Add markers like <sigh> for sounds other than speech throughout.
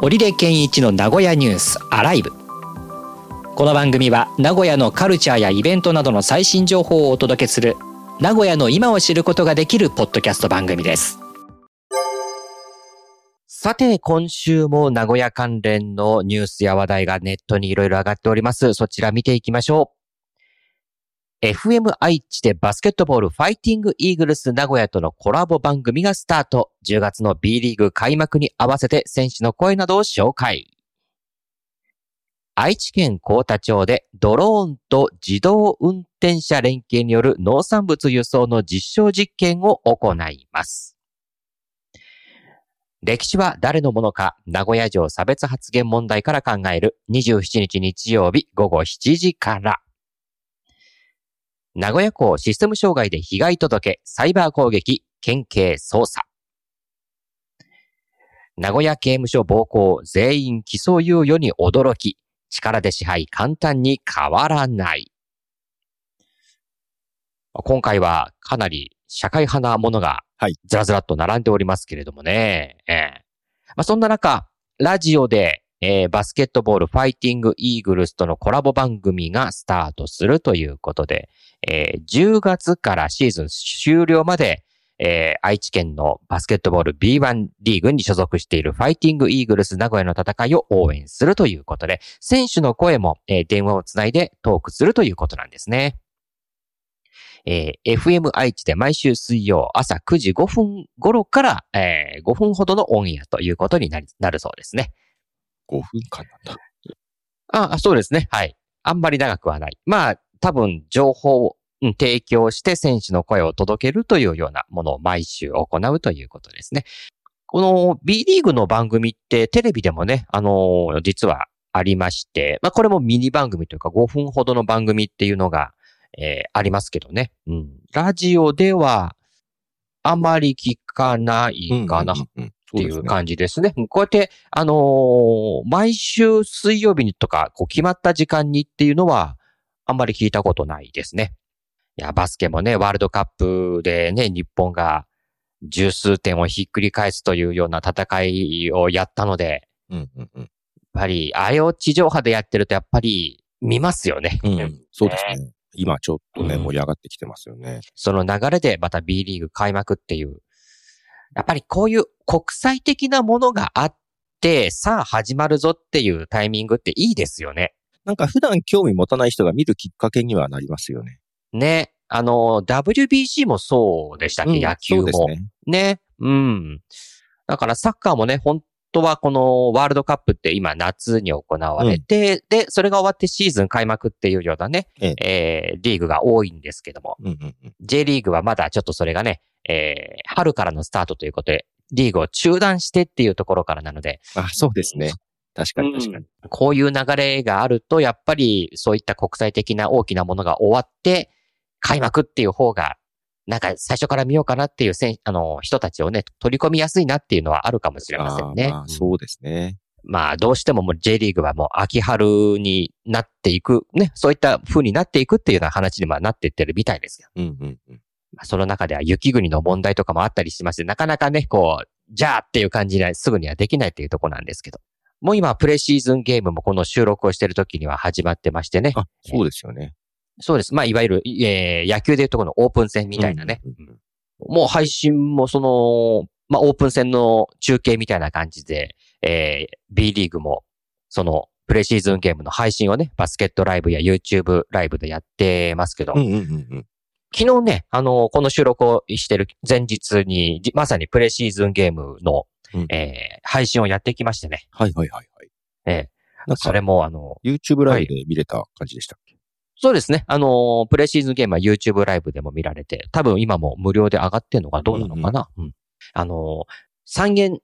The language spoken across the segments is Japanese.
織出健一の名古屋ニュースアライブこの番組は名古屋のカルチャーやイベントなどの最新情報をお届けする名古屋の今を知ることができるポッドキャスト番組ですさて、今週も名古屋関連のニュースや話題がネットにいろいろ上がっております。そちら見ていきましょう。FM 愛知でバスケットボールファイティングイーグルス名古屋とのコラボ番組がスタート。10月の B リーグ開幕に合わせて選手の声などを紹介。愛知県高田町でドローンと自動運転車連携による農産物輸送の実証実験を行います。歴史は誰のものか名古屋城差別発言問題から考える27日日曜日午後7時から。名古屋港システム障害で被害届、サイバー攻撃、県警捜査。名古屋刑務所暴行、全員起訴猶予に驚き、力で支配簡単に変わらない。今回はかなり社会派なものがずらずらっと並んでおりますけれどもね。はい、えー、まあ、そんな中、ラジオでえー、バスケットボールファイティングイーグルスとのコラボ番組がスタートするということで、えー、10月からシーズン終了まで、えー、愛知県のバスケットボール B1 リーグに所属しているファイティングイーグルス名古屋の戦いを応援するということで、選手の声も、えー、電話をつないでトークするということなんですね。えー、FM 愛知で毎週水曜朝9時5分頃から、えー、5分ほどのオンエアということになるそうですね。5分間なんだ。ああ、そうですね。はい。あんまり長くはない。まあ、多分、情報を提供して選手の声を届けるというようなものを毎週行うということですね。この B リーグの番組ってテレビでもね、あのー、実はありまして、まあこれもミニ番組というか5分ほどの番組っていうのが、えー、ありますけどね。うん。ラジオではあまり聞かないかな。うんうんうんっていう感じですね。すねこうやって、あのー、毎週水曜日にとか、こう決まった時間にっていうのは、あんまり聞いたことないですね。いや、バスケもね、ワールドカップでね、日本が十数点をひっくり返すというような戦いをやったので、うんうんうん、やっぱり、あれを地上波でやってるとやっぱり見ますよね。うん、そうですね。今ちょっとね、盛り上がってきてますよね。その流れでまた B リーグ開幕っていう、やっぱりこういう国際的なものがあって、さあ始まるぞっていうタイミングっていいですよね。なんか普段興味持たない人が見るきっかけにはなりますよね。ね。あの、WBC もそうでしたっけ、うん、野球も。ね。ね。うん。だからサッカーもね、本当はこのワールドカップって今夏に行われて、うん、で、それが終わってシーズン開幕っていうようなね、えええー、リーグが多いんですけども、うんうんうん、J リーグはまだちょっとそれがね、えー、春からのスタートということで、リーグを中断してっていうところからなので。あ、そうですね。確かに確かに、うん、こういう流れがあると、やっぱりそういった国際的な大きなものが終わって、開幕っていう方が、なんか最初から見ようかなっていうせあの人たちをね、取り込みやすいなっていうのはあるかもしれませんね。あそうですね。まあ、どうしてももう J リーグはもう秋春になっていく、ね、そういった風になっていくっていうような話にはなっていってるみたいですよ。うんうんうん。その中では雪国の問題とかもあったりしまして、なかなかね、こう、じゃあっていう感じですぐにはできないっていうとこなんですけど。もう今、プレシーズンゲームもこの収録をしてる時には始まってましてね。あ、そうですよね。そうです。まあ、いわゆる、えー、野球でいうところのオープン戦みたいなね。うんうんうん、もう配信もその、まあ、オープン戦の中継みたいな感じで、えー、B リーグも、その、プレシーズンゲームの配信をね、バスケットライブや YouTube ライブでやってますけど、うんうんうんうん、昨日ね、あの、この収録をしてる前日に、まさにプレシーズンゲームの、うん、えー、配信をやってきましてね。はいはいはいはい。えー、それもあの、YouTube ライブで見れた感じでしたっけ、はい、そうですね。あの、プレシーズンゲームは YouTube ライブでも見られて、多分今も無料で上がってんのかどうなのかな？うん、うん、あの、三元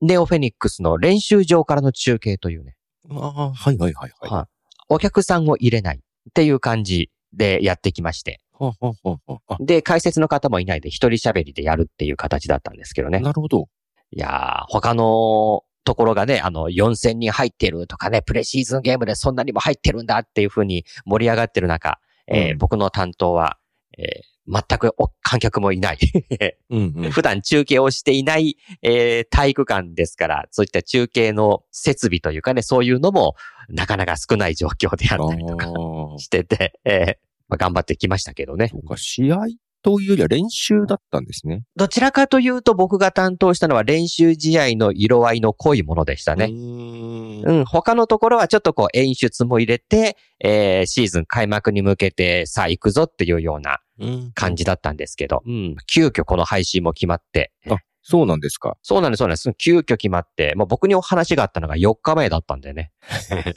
ネオフェニックスの練習場からの中継というね。ああ、はいはいはいはい。はお客さんを入れないっていう感じでやってきまして。で、解説の方もいないで一人喋りでやるっていう形だったんですけどね。なるほど。いやー、他のところがね、あの、4000人入ってるとかね、プレシーズンゲームでそんなにも入ってるんだっていう風に盛り上がってる中、えー、僕の担当は、えー全くお観客もいない。うんうん。<laughs> 普段中継をしていない、えー体育館ですから、そういった中継の設備というかね、そういうのもなかなか少ない状況であったりとか。してて、えーまあ、頑張ってきましたけどねそ。うか、試合というよりは練習だったんですね。どちらかというと僕が担当したのは練習試合の色合いの濃いものでしたうね。ーんうん、他のところはちょっとこう演出も入れて、えーシーズン開幕に向けてさあ行くぞっていうようなうん感じだったんですけど、うん、急遽この配信も決まって、あそうなんですか？そうなんです、そうなんです。急遽決まって、もう僕にお話があったのが4日前だったんでね。<laughs>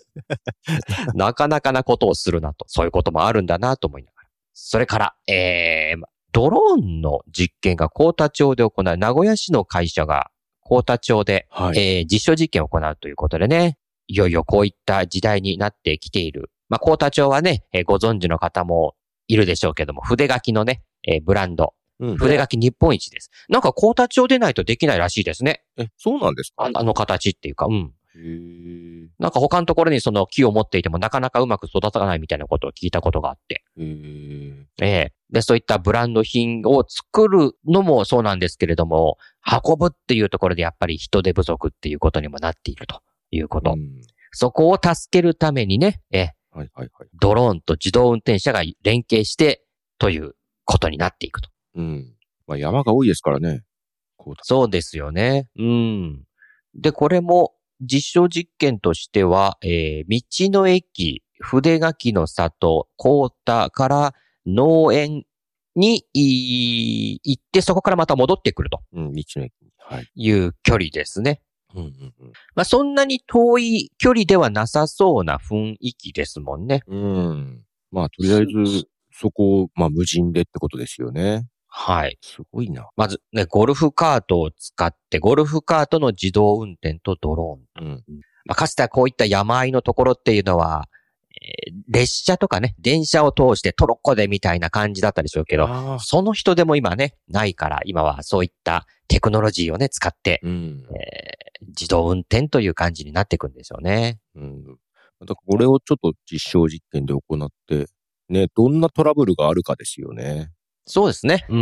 <laughs> なかなかなことをするなと、そういうこともあるんだなと思いながら。それから、えー、ドローンの実験が高田町で行う、名古屋市の会社が高田町で、はい。えー実証実験を行うということでね、いよいよこういった時代になってきている。まあ、高田町はね、えーご存知の方もいるでしょうけども、筆書きのね、えーブランド、うん筆書き日本一です。なんか高田町でないとできないらしいですね。え、そうなんですか？ああの形っていうか、うん。へーなんか他のところにその木を持っていてもなかなかうまく育たないみたいなことを聞いたことがあって。へーええで、そういったブランド品を作るのもそうなんですけれども、運ぶっていうところでやっぱり人手不足っていうことにもなっているということ。うんそこを助けるためにね、ええはいはいはい。ドローンと自動運転車が連携してということになっていくと。うん。まあ山が多いですからね。そうですよね。うん。で、これも実証実験としては、えー道の駅、筆垣の里、高田から農園にい行って、そこからまた戻ってくるとうん、道の駅に。はい。いう距離ですね。うんうんまあ、そんなに遠い距離ではなさそうな雰囲気ですもんね。うん。うん。まあ、とりあえず、そこを、まあ、無人でってことですよね。はい。すごいな。まずね、ゴルフカートを使って、ゴルフカートの自動運転とドローン。うん。まあ、かつてはこういった山あいのところっていうのは、えー列車とかね、電車を通してトロッコでみたいな感じだったでしょうけど。その人でも今ね、ないから、今はそういったテクノロジーをね、使って、うん。えー自動運転という感じになっていくんでしょうね。うん。だからこれをちょっと実証実験で行って、ね、どんなトラブルがあるかですよね。そうですね。う。うん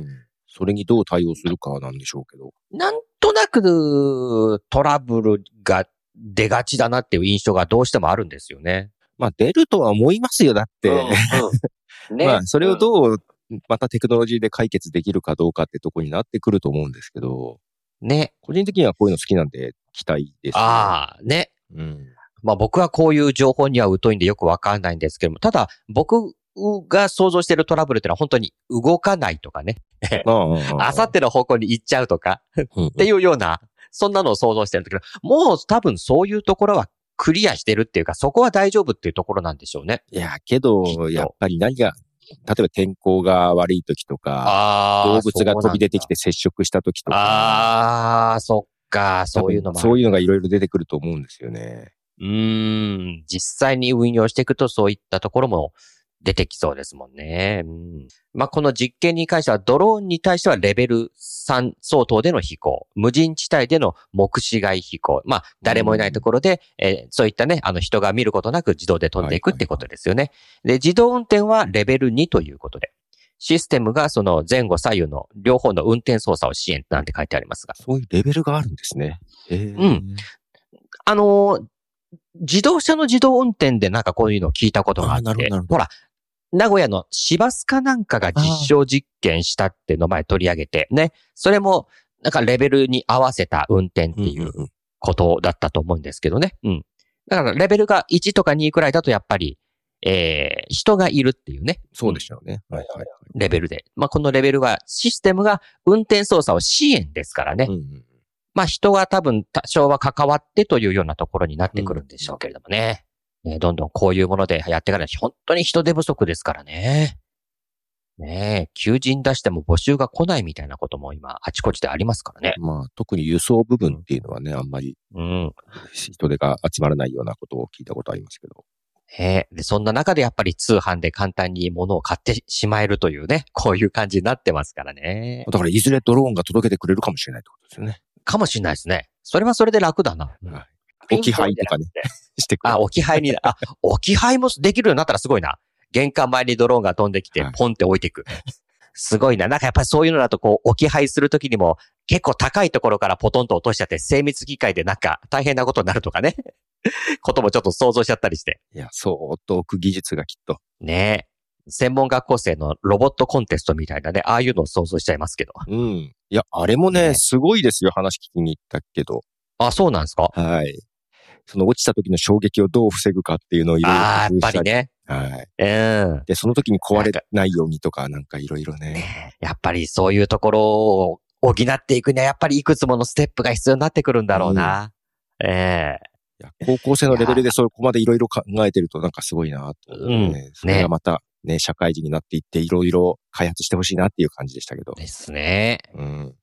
ん。それにどう対応するかなんでしょうけど。なんとなく、トラブルが出がちだなっていう印象がどうしてもあるんですよね。まあ、出るとは思いますよ、だって。うんうん <laughs> ねまあ、それをどう、またテクノロジーで解決できるかどうかってとこになってくると思うんですけど、ね。個人的にはこういうの好きなんで期待です、ああ、ね。うん。まあ僕はこういう情報には疎いんでよくわかんないんですけども、ただ僕が想像しているトラブルってのは本当に動かないとかね、<laughs> あさっての方向に行っちゃうとか。うんっていうような、そんなのを想像してるんだけど、もう多分そういうところはクリアしてるっていうか、そこは大丈夫っていうところなんでしょうね。いや、けどやっぱり何が、例えば天候が悪い時とか、あ動物が飛び出てきて接触した時とか、ああ、そっか、そういうのもそういうのがいろいろ出てくると思うんですよね。うーん、実際に運用していくとそういったところも出てきそうですもんね。うん、まあ、この実験に関してはドローンに対してはレベル3相当での飛行、無人地帯での目視外飛行、まあ、誰もいないところで、えーそういったね、あの人が見ることなく自動で飛んでいくってことですよね。で、自動運転はレベル2ということで。システムがその前後左右の両方の運転操作を支援なんて書いてありますが。そういうレベルがあるんですね。うん。あのー自動車の自動運転でなんかこういうのを聞いたことがあってほどなるほ、どほら、名古屋の市バスかなんかが実証実験したってのを前取り上げて、ね。それも、なんかレベルに合わせた運転っていうことだったと思うんですけどね。うん。だからレベルが1とか2くらいだとやっぱり、えー、人がいるっていうね。そうでしょうね。はいはいはい。レベルで。まあ、このレベルはシステムが運転操作を支援ですからね。うんうんまあ人が多分多少は関わってというようなところになってくるんでしょうけれどもね。ねどんどんこういうものでやっていかないと本当に人手不足ですからね。ねえ、求人出しても募集が来ないみたいなことも今あちこちでありますからね。まあ、特に輸送部分っていうのはね、あんまりうん。人手が集まらないようなことを聞いたことありますけど。ねえで、そんな中でやっぱり通販で簡単に物を買ってしまえるというね、<laughs> こういう感じになってますからね。だから、いずれドローンが届けてくれるかもしれないってことですよね。かもしれないですね。それはそれで楽だな。はい置き配とかね。してくれあ、る。置き配に、あ、置き配もできるようになったらすごいな。玄関前にドローンが飛んできてはい、ポンって置いていく。すごいな。なんかやっぱりそういうのだと、こう、置き配するときにも、結構高いところからポトンと落としちゃって、精密機械でなんか大変なことになるとかね。<laughs> こともちょっと想像しちゃったりして。いや、相当置く技術がきっと。ねえ。専門学校生のロボットコンテストみたいなね、ああいうのを想像しちゃいますけど。うん。いや、あれもね、ねすごいですよ。話聞きに行ったけど。あ、そうなんですか？はい。その落ちた時の衝撃をどう防ぐかっていうのをいろいろああ、やっ。ぱりね。はい。うん。で、その時に壊れないようにとか、なんかいろいろね。ねやっぱりそういうところを補っていくには、やっぱりいくつものステップが必要になってくるんだろうな。ええいや高校生のレベルでそこまでいろいろ考えてるとなんかすごいなとね。うんそれがまたね、社会人になっていっていろいろ開発してほしいなっていう感じでしたけど。ですね。うん。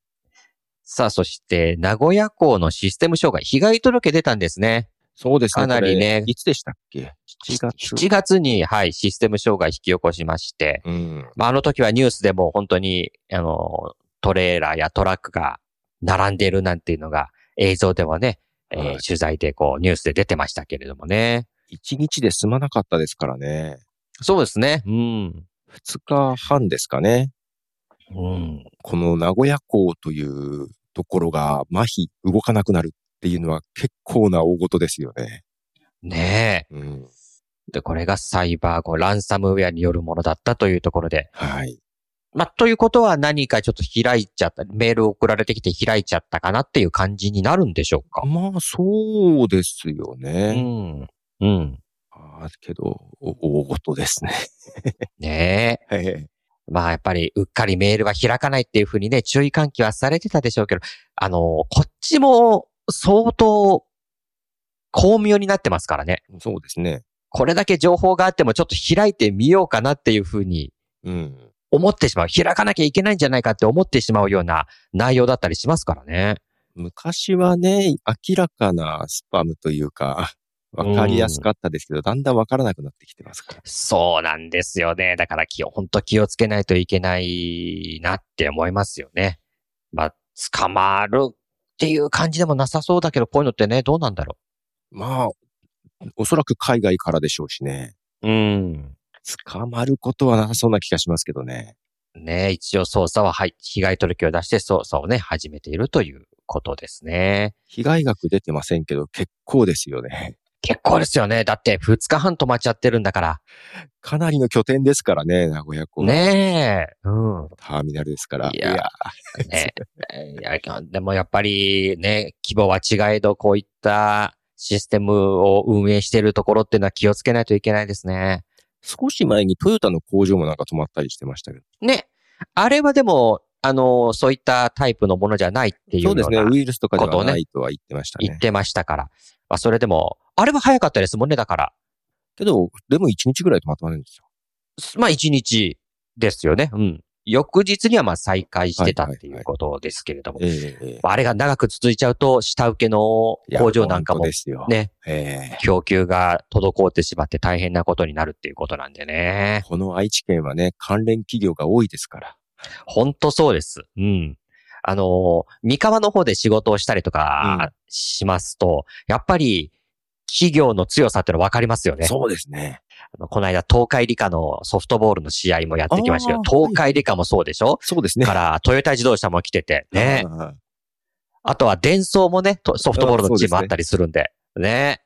さあ、そして、名古屋港のシステム障害、被害届出たんですね。そうですね。かなりねいつでしたっけ ?7 月。7月に、はい、システム障害引き起こしまして、うん。まあ、あの時はニュースでも本当に、あの、トレーラーやトラックが並んでいるなんていうのが映像ではね、えーはい取材でこうニュースで出てましたけれどもね。1日で済まなかったですからね。そうですね。うん。2日半ですかね。うん。この名古屋港というところが麻痺、動かなくなるっていうのは結構な大事ですよね。ねうん。え。で、これがサイバー語、ランサムウェアによるものだったというところで。はい。まあ、ということは何かちょっと開いちゃった、メール送られてきて開いちゃったかなっていう感じになるんでしょうか。まあ、そうですようね。ん。うん。ああけど、お大事ですね。ねえ。え <laughs> えまあやっぱりうっかりメールは開かないっていうふうにね、注意喚起はされてたでしょうけど、あの、こっちも相当巧妙になってますからね。そうですね。これだけ情報があってもちょっと開いてみようかなっていうふうにうん。思ってしまう。開かなきゃいけないんじゃないかって思ってしまうような内容だったりしますからね。昔はね、明らかなスパムというか、わかりやすかったですけど、だんだんわからなくなってきてますから。そうなんですよね。だから気を、本当気をつけないといけないなって思いますよね。まあ、捕まるっていう感じでもなさそうだけど、こういうのってね、どうなんだろまあ、おそらく海外からでしょうしね。う。うん。捕まることはなさそうな気がしますけどね。ね、一応捜査は、はい、被害届を出して捜査をね、始めているということですね。被害額出てませんけど、結構ですよね。結構ですよね。だって2日半止まっちゃってるんだから。かなりの拠点ですからね、名古屋港。ねえ。うん。ターミナルですから。いやねいやでもやっぱりね、規模は違えど、こういったシステムを運営しているところっていうのは気をつけないといけないですね。少し前にトヨタの工場もなんか止まったりしてましたけど。ね。あれはでも、あの、そういったタイプのものじゃないっていうようなそうですね。ウイルスとかではないとは言ってましたね。言ってましたから。まあ、それでも、あれは早かったですもんね、だから。けど、でも1日ぐらい止まってませんでした。まあ、一日ですよね。うん。翌日にはまあ再開してたってはいうことですけれども。あれが長く続いちゃうと、下請けの工場なんかも。ね、ええ供給が滞ってしまって大変なことになるっていうことなんでね。この愛知県はね、関連企業が多いですから。本当そうです。うん。あの、三河の方で仕事をしたりとかしますと、やっぱり企業の強さっての分かりますよね。そうですね。あのこの間、東海理科のソフトボールの試合もやってきましたけど、東海理科もそうでしょ？そうですね。から、トヨタ自動車も来てて、<laughs> ね。ああとは、電装もね、とソフトボールのチームあったりするんで、ね。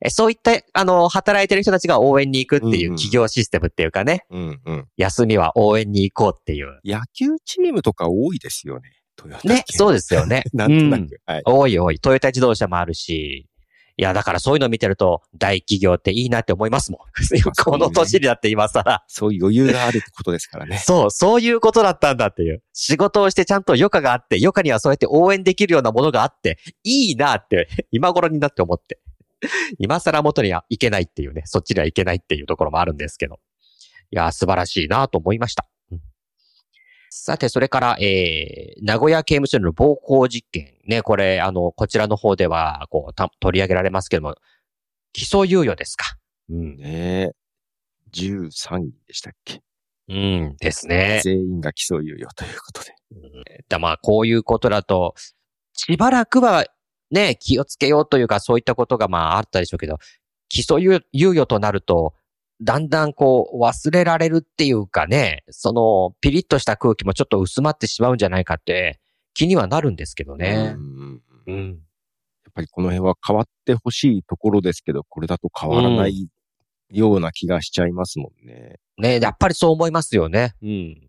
えそういった、あの、働いてる人たちが応援に行くっていうんうんう企業システムっていうかね、あうんうん。休みは応援に行こうっていう。野球チームとか多いですよね。トヨタね、そうですよね。<laughs> なんとなうんく。はい。多い多い。トヨタ自動車もあるし。いや、だからそういうの見てると、大企業っていいなって思いますもん。この年になって今更。そういう余裕があるってことですからね。<laughs> そう、そういうことだったんだっていう。仕事をしてちゃんと余暇があって、余暇にはそうやって応援できるようなものがあって、いいなって、今頃になって思って。今更元にはいけないっていうね、そっちにはいけないっていうところもあるんですけど。いや、素晴らしいなと思いました。うんさて、それから、えー、名古屋刑務所の暴行実験。ね、これ、あの、こちらの方では、こう、た取り上げられますけども、起訴猶予ですか。うん。ねえ。13人でしたっけうん、ですね。全員が起訴猶予ということで。だまあ、こういうことだと、しばらくはね、気をつけようというか、そういったことがまああったでしょうけど、起訴猶猶予となると、だんだんこう忘れられるっていうかね、そのピリッとした空気もちょっと薄まってしまうんじゃないかって気にはなるんですけどね。うんうん。やっぱりこの辺は変わってほしいところですけど、これだと変わらないような気がしちゃいますもんね。ねやっぱりそう思いますよね。うん。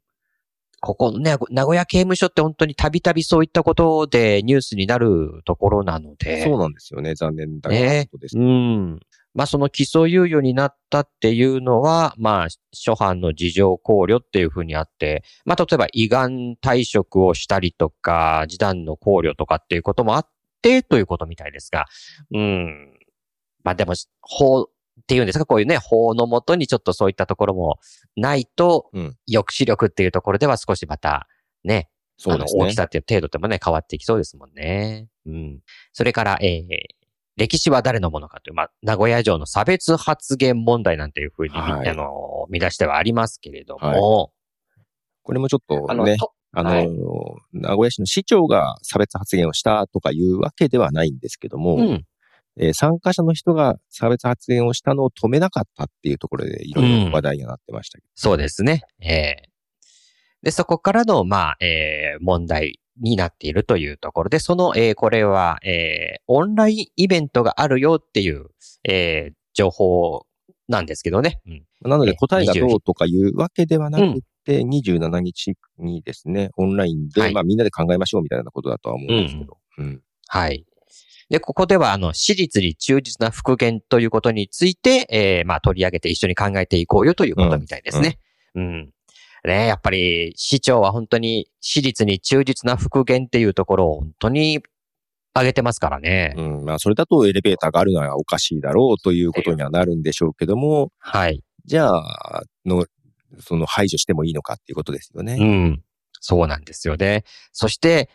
ここね、名古屋刑務所って本当にたびたびそういったことでニュースになるところなので。そうなんですよね。残念だがねことです。うん。まあその起訴猶予になったっていうのは、まあ初犯の事情考慮っていうふうにあって、まあ例えば胃がん退職をしたりとか、示談の考慮とかっていうこともあってということみたいですが、うん。まあでも、法っていうんですか、こういうね、法のもとにちょっとそういったところもないと、うん抑止力っていうところでは少しまた、ね、そうですね大き。さっていう程度ってもね、変わっていきそうですもんね。うん。それから、えー、歴史は誰のものかという、まあ、名古屋城の差別発言問題なんていうふうに、はいあの、見出してはありますけれども、はいこれもちょっとあの、ね、とあの、はい名古屋市の市長が差別発言をしたとかいうわけではないんですけども、うん。えー参加者の人が差別発言をしたのを止めなかったっていうところでいろいろ話題にはなってましたけそうですね。ええで、そこからの、まあ、えー問題になっているというところで、その、えーこれは、えーオンラインイベントがあるよっていう、えー情報なんですけどね。うん。ど。なのでえ答えがど20うとかいうわけではなくて、27日にですね、オンラインで、はいまあみんなで考えましょうみたいなことだとは思うんですけど。うんはい。で、ここでは、あの、私立に忠実な復元ということについて、えーまあ、取り上げて一緒に考えていこうよということみたいですね。うん。ねやっぱり、市長は本当に私立に忠実な復元っていうところを本当に上げてますからね。うん、まあそれだとエレベーターがあるのはおかしいだろうということにはなるんでしょうけども、はい。じゃあ、の、その排除してもいいのかっていうことですよね。うん。そうなんですよね。そして、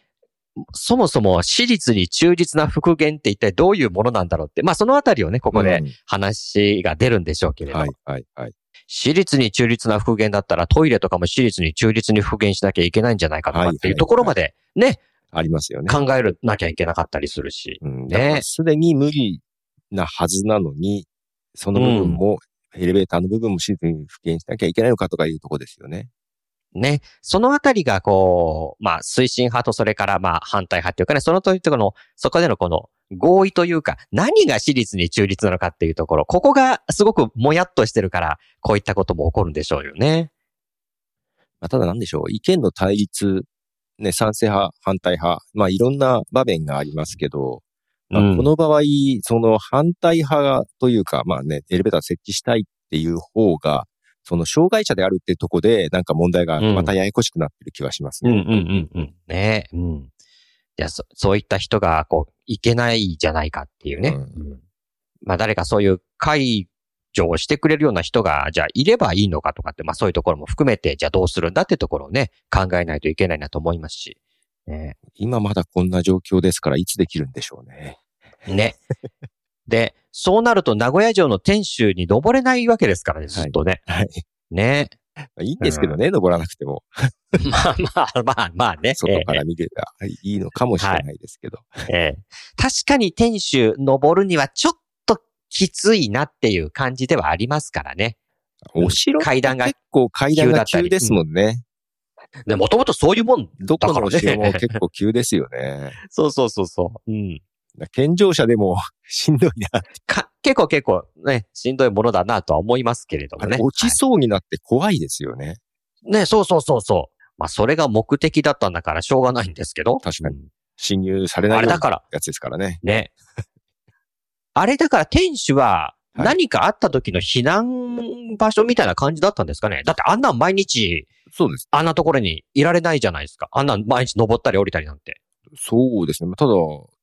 そもそも私立に忠実な復元って一体どういうものなんだろうって、まあそのあたりをね、ここでうん話が出るんでしょうけれども、はい、はい、はい。私立に中立な復元だったらトイレとかも私立に中立に復元しなきゃいけないんじゃないかとかってはいいうところまでね、ありますよね。考えるなきゃいけなかったりするし。うん、ねすでに無理なはずなのに、その部分も、エレベーターの部分もシーズンに復元しなきゃいけないのかとかいうところですよね。ね。そのあたりがこう、まあ推進派とそれからまあ反対派っていうかね、そのというところの、そこでのこの合意というか、何が私立に中立なのかっていうところ、ここがすごくもやっとしてるから、こういったことも起こるんでしょうよね。まあ、ただなんでしょう、意見の対立、ね、賛成派、反対派、まあいろんな場面がありますけど、まあ、うんこの場合、その反対派というか、まあね、エレベーター設置したいっていう方が、その障害者であるってとこで、なんか問題がまたややこしくなってる気はしますね。うんうんうんうん。ねうん。いや、そ、そういった人が、こう、いけないじゃないかっていうね。うんうんまあ、誰かそういう解除をしてくれるような人が、じゃあ、いればいいのかとかって、まあ、そういうところも含めて、じゃあどうするんだってところをね、考えないといけないなと思いますし。ね。今まだこんな状況ですから、いつできるんでしょうね。ね。<laughs> で、そうなると、名古屋城の天守に登れないわけですからね、ずっとね。はい。ね。まあいいんですけどね、登らなくても。<laughs> まあまあまあまあね。<laughs> 外から見てたらいいのかもしれないですけど。ええ確かに天守登るにはちょっときついなっていう感じではありますからね。お城階段が結構階段が急ですもんね。で、もともとそういうもんだからね。城も結構急ですよね。<laughs> そうそうそうそう。うん。健常者でも <laughs> しんどいな。か、結構結構ね、しんどいものだなとは思いますけれどもね。落ちそうになって怖いですよね。はいね、そうそうそうそう。まあ、それが目的だったんだからしょうがないんですけど。確かにうん侵入されないようなあれだから、やつですからね。ね。<laughs> あれだから天守ははい何かあった時の避難場所みたいな感じだったんですかね。だってあんなん毎日そうです。あんなところにいられないじゃないですか。あんなん毎日登ったり降りたりなんて。そうですね。ただ、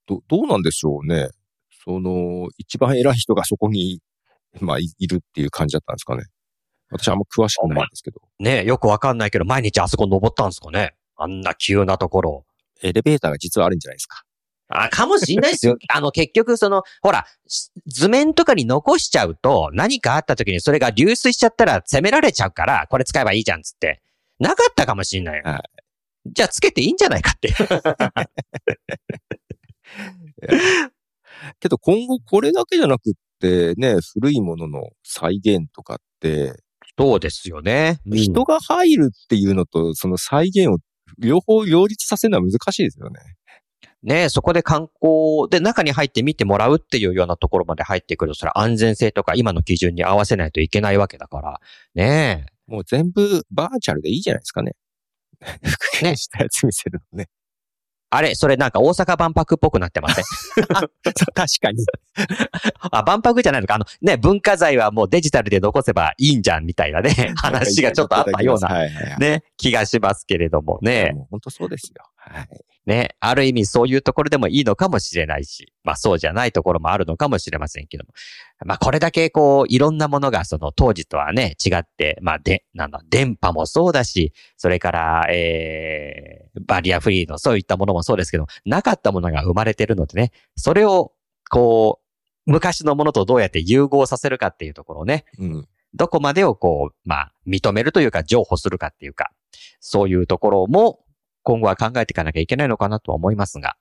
ど、どうなんでしょうね。その、一番偉い人がそこに、まあ、いいるっていう感じだったんですかね。私あんま詳しくないんですけど。ねよくわかんないけど毎日あそこ登ったんですかね。あんな急なところ。エレベーターが実はあるんじゃないですか。あ、かもしんないですよ。<laughs> あの、結局、その、ほら、し図面とかに残しちゃうと、何かあった時にそれが流出しちゃったら責められちゃうから、これ使えばいいじゃんっつって。なかったかもしんないよ。はじゃあ、つけていいんじゃないかって。<laughs> けど今後これだけじゃなくってね、古いものの再現とかっって、そうですよね。うん人が入るっていうのと、その再現を両方両立させるのは難しいですよね。ねそこで観光で中に入って見てもらうっていうようなところまで入ってくると、それは安全性とか今の基準に合わせないといけないわけだから。ねもう全部バーチャルでいいじゃないですかね。復元したやつ見せるのね。あれ、それなんか大阪万博っぽくなってません？<laughs> 確かに。<laughs> あ、万博じゃないのか。あの、ね、文化財はもうデジタルで残せばいいんじゃんみたいなね、<laughs> 話がちょっとあったような。ね、気がしますけれどもね。もう本当そうですよ。はい。ね、ある意味そういうところでもいいのかもしれないし、まあそうじゃないところもあるのかもしれませんけども。まあこれだけこう、いろんなものがその当時とはね、違って、まあで、なんだ、電波もそうだし、それから、えー、バリアフリーのそういったものもそうですけど、なかったものが生まれてるのでね、それを、こう、昔のものとどうやって融合させるかっていうところをね、うん。どこまでをこう、まあ、認めるというか、譲歩するかっていうか、そういうところも、今後は考えていかなきゃいけないのかなとは思いますが、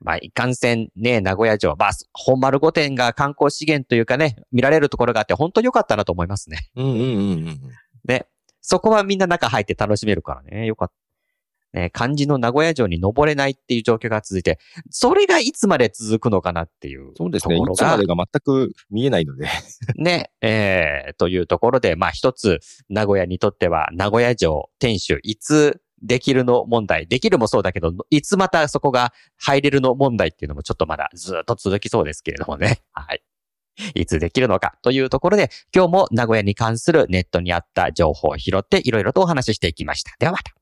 まあ、いかんせんね、名古屋城、まあ、本丸御殿が観光資源というかね、見られるところがあって、本当に良かったなと思いますね。うんうんうんうん。ね。そこはみんな中入って楽しめるからね、よかった。ね、漢字の名古屋城に登れないっていう状況が続いて、それがいつまで続くのかなっていうそうですね。いつまでが全く見えないので。ね、えー、というところで、まあ一つ、名古屋にとっては、名古屋城、天守、いつできるの問題、できるもそうだけど、いつまたそこが入れるの問題っていうのもちょっとまだずっと続きそうですけれどもね。<laughs> はい。いつできるのかというところで、今日も名古屋に関するネットにあった情報を拾っていろいろとお話ししていきました。ではまた。